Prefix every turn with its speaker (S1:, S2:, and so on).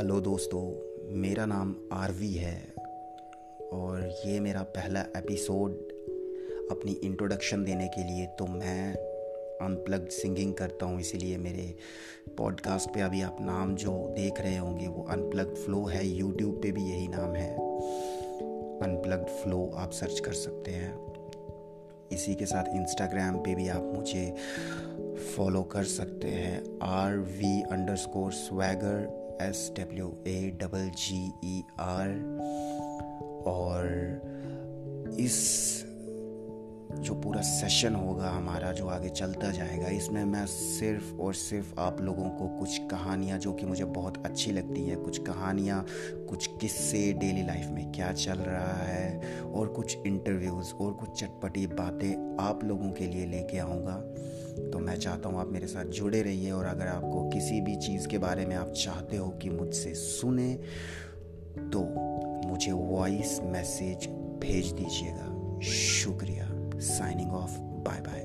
S1: Hello दोस्तों, मेरा नाम आरवी है और ये मेरा पहला एपिसोड अपनी इंट्रोडक्शन देने के लिए तो मैं अनप्लग्ड सिंगिंग करता हूँ, इसीलिए मेरे पॉडकास्ट पे अभी आप नाम जो देख रहे होंगे वो अनप्लग फ्लो है यूट्यूब पे भी यही नाम है। अनप्लग फ्लो आप सर्च कर सकते हैं। इसी के साथ इंस्टाग्राम पे भी आप मुझे फॉलो कर सकते हैं R V underscore swagger S W A double G E R और इस जो पूरा सेशन होगा हमारा, जो आगे चलता जाएगा, इसमें मैं सिर्फ़ और सिर्फ़ आप लोगों को कुछ कहानियाँ, जो कि मुझे बहुत अच्छी लगती हैं, कुछ कहानियाँ, कुछ किस्से डेली लाइफ में क्या चल रहा है, और कुछ इंटरव्यूज़ और कुछ चटपटी बातें आप लोगों के लिए लेके आऊँगा। तो मैं चाहता हूँ आप मेरे साथ जुड़े रहिए, और अगर आपको किसी भी चीज़ के बारे में आप चाहते हो कि मुझसे सुने तो मुझे वॉइस मैसेज भेज दीजिएगा। शुक्रिया। Signing of bye bye